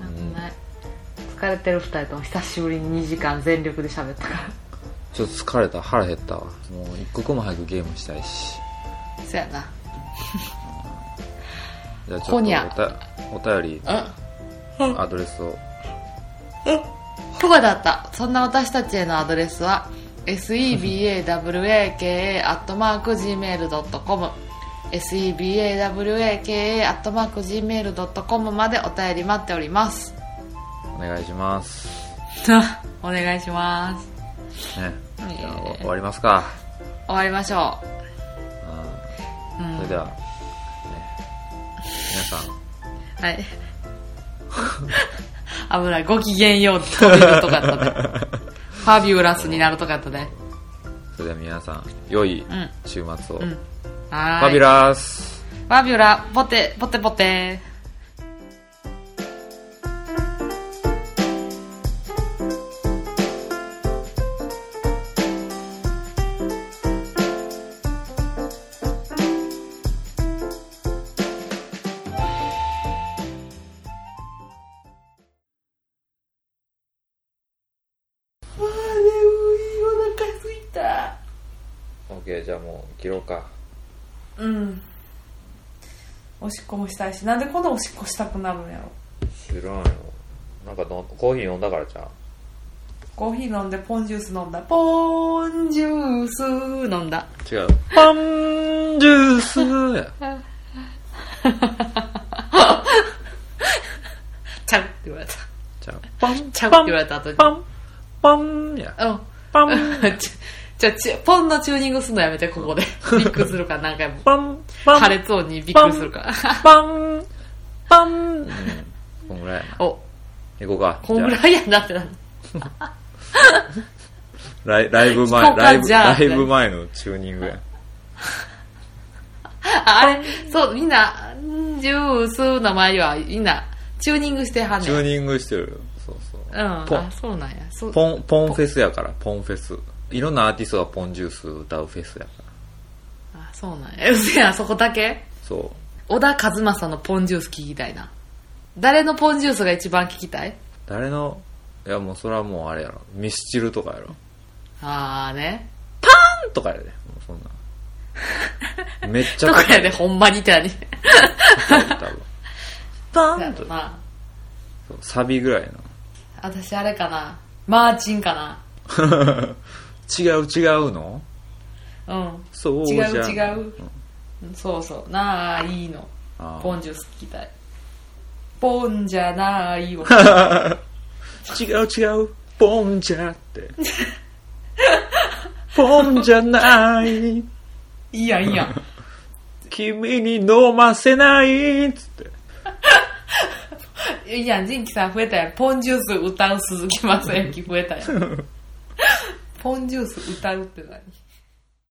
Speaker 2: なんもない、疲れてる二人とも久しぶりに2時間全力で喋ったから。
Speaker 1: ちょっと疲れた腹減ったわ。もう一刻も早くゲームしたいし。
Speaker 2: そやな。[LAUGHS]
Speaker 1: じゃあちょっとおたお便り
Speaker 2: うん。
Speaker 1: アドレスを。
Speaker 2: ここだった。そんな私たちへのアドレスは [LAUGHS] sebawaka.gmail.com sebawaka.gmail.com までお便り待っております
Speaker 1: お願いします
Speaker 2: お願いします
Speaker 1: ねじゃあ終わりますか
Speaker 2: 終わりましょう、うん
Speaker 1: うんそれでは、ね、皆さん
Speaker 2: はい。[LAUGHS] 危ない。ごきげんよう飛びるとかやったね。[LAUGHS] ファビュラスになるとかやったね。
Speaker 1: それでは皆さん良い
Speaker 2: うん。
Speaker 1: 週末を、
Speaker 2: うん。
Speaker 1: フ
Speaker 2: はーい。
Speaker 1: ァビュラス
Speaker 2: ファビュラ、ポテ、ポテポテ。おしっこもしたいしなんでこんなおしっこしたくなるんやろ。
Speaker 1: 知らんよ。なんかのコーヒー飲んだからじゃん
Speaker 2: コーヒー飲んでポンジュース飲んだ。ポンジュース飲んだ。
Speaker 1: 違う。パンジュース。や
Speaker 2: ちゃうって言われた。
Speaker 1: じゃあパン
Speaker 2: ちゃうって言われた後に。
Speaker 1: パンパンや。
Speaker 2: うん。
Speaker 1: パン [LAUGHS]
Speaker 2: ちちょちポンのチューニングすんのやめてここで。[LAUGHS] びっくりするから何回も。
Speaker 1: パンパン。
Speaker 2: 破裂音にびっくりするから。
Speaker 1: パンパンうんこんぐらいやな。
Speaker 2: お。
Speaker 1: 行こうか。
Speaker 2: こんぐ
Speaker 1: じゃ
Speaker 2: らいやなってなる。
Speaker 1: あ [LAUGHS] ライライブ
Speaker 2: 行こうか
Speaker 1: 前ライブ
Speaker 2: じゃあ。
Speaker 1: ライブ前のチューニングや。
Speaker 2: ああれそうみんなジュースの前にはみんなチューニングしてはんねん。
Speaker 1: チューニングしてるよ。そうそう。
Speaker 2: うん
Speaker 1: ポン。
Speaker 2: あそうなんや。そう。
Speaker 1: ポンポンフェスやからポンフェスいろんなアーティストがポンジュース歌うフェスやから。
Speaker 2: あそうなんや。うせやん。そこだけ？
Speaker 1: そう。
Speaker 2: 小田和正のポンジュース聞きたいな。誰のポンジュースが一番聞きたい？
Speaker 1: 誰の？いやもうそれはもうあれやろ。ミスチルとかやろ。
Speaker 2: ああね。
Speaker 1: パンとかやで。もうそんな [LAUGHS] めっちゃ
Speaker 2: とかやでほんまにって何？
Speaker 1: パンと。
Speaker 2: ま
Speaker 1: そうサビぐらい
Speaker 2: あ私あれかな。マーチンかな
Speaker 1: な [LAUGHS] 違う違うの？
Speaker 2: うん。
Speaker 1: そう
Speaker 2: 違う違う、うんそうそう。なあいいのポンジュース聞きたい。ポンじゃないわ。[LAUGHS]
Speaker 1: 違う違う。ポンじゃって。[LAUGHS] ポンじゃない。
Speaker 2: いいやんいいやん。[LAUGHS]
Speaker 1: 君に飲ませない。っつって。
Speaker 2: いいやんジンキさん増えたやん。ポンジュース歌う鈴木雅之増えたやんポンジュース歌うって何？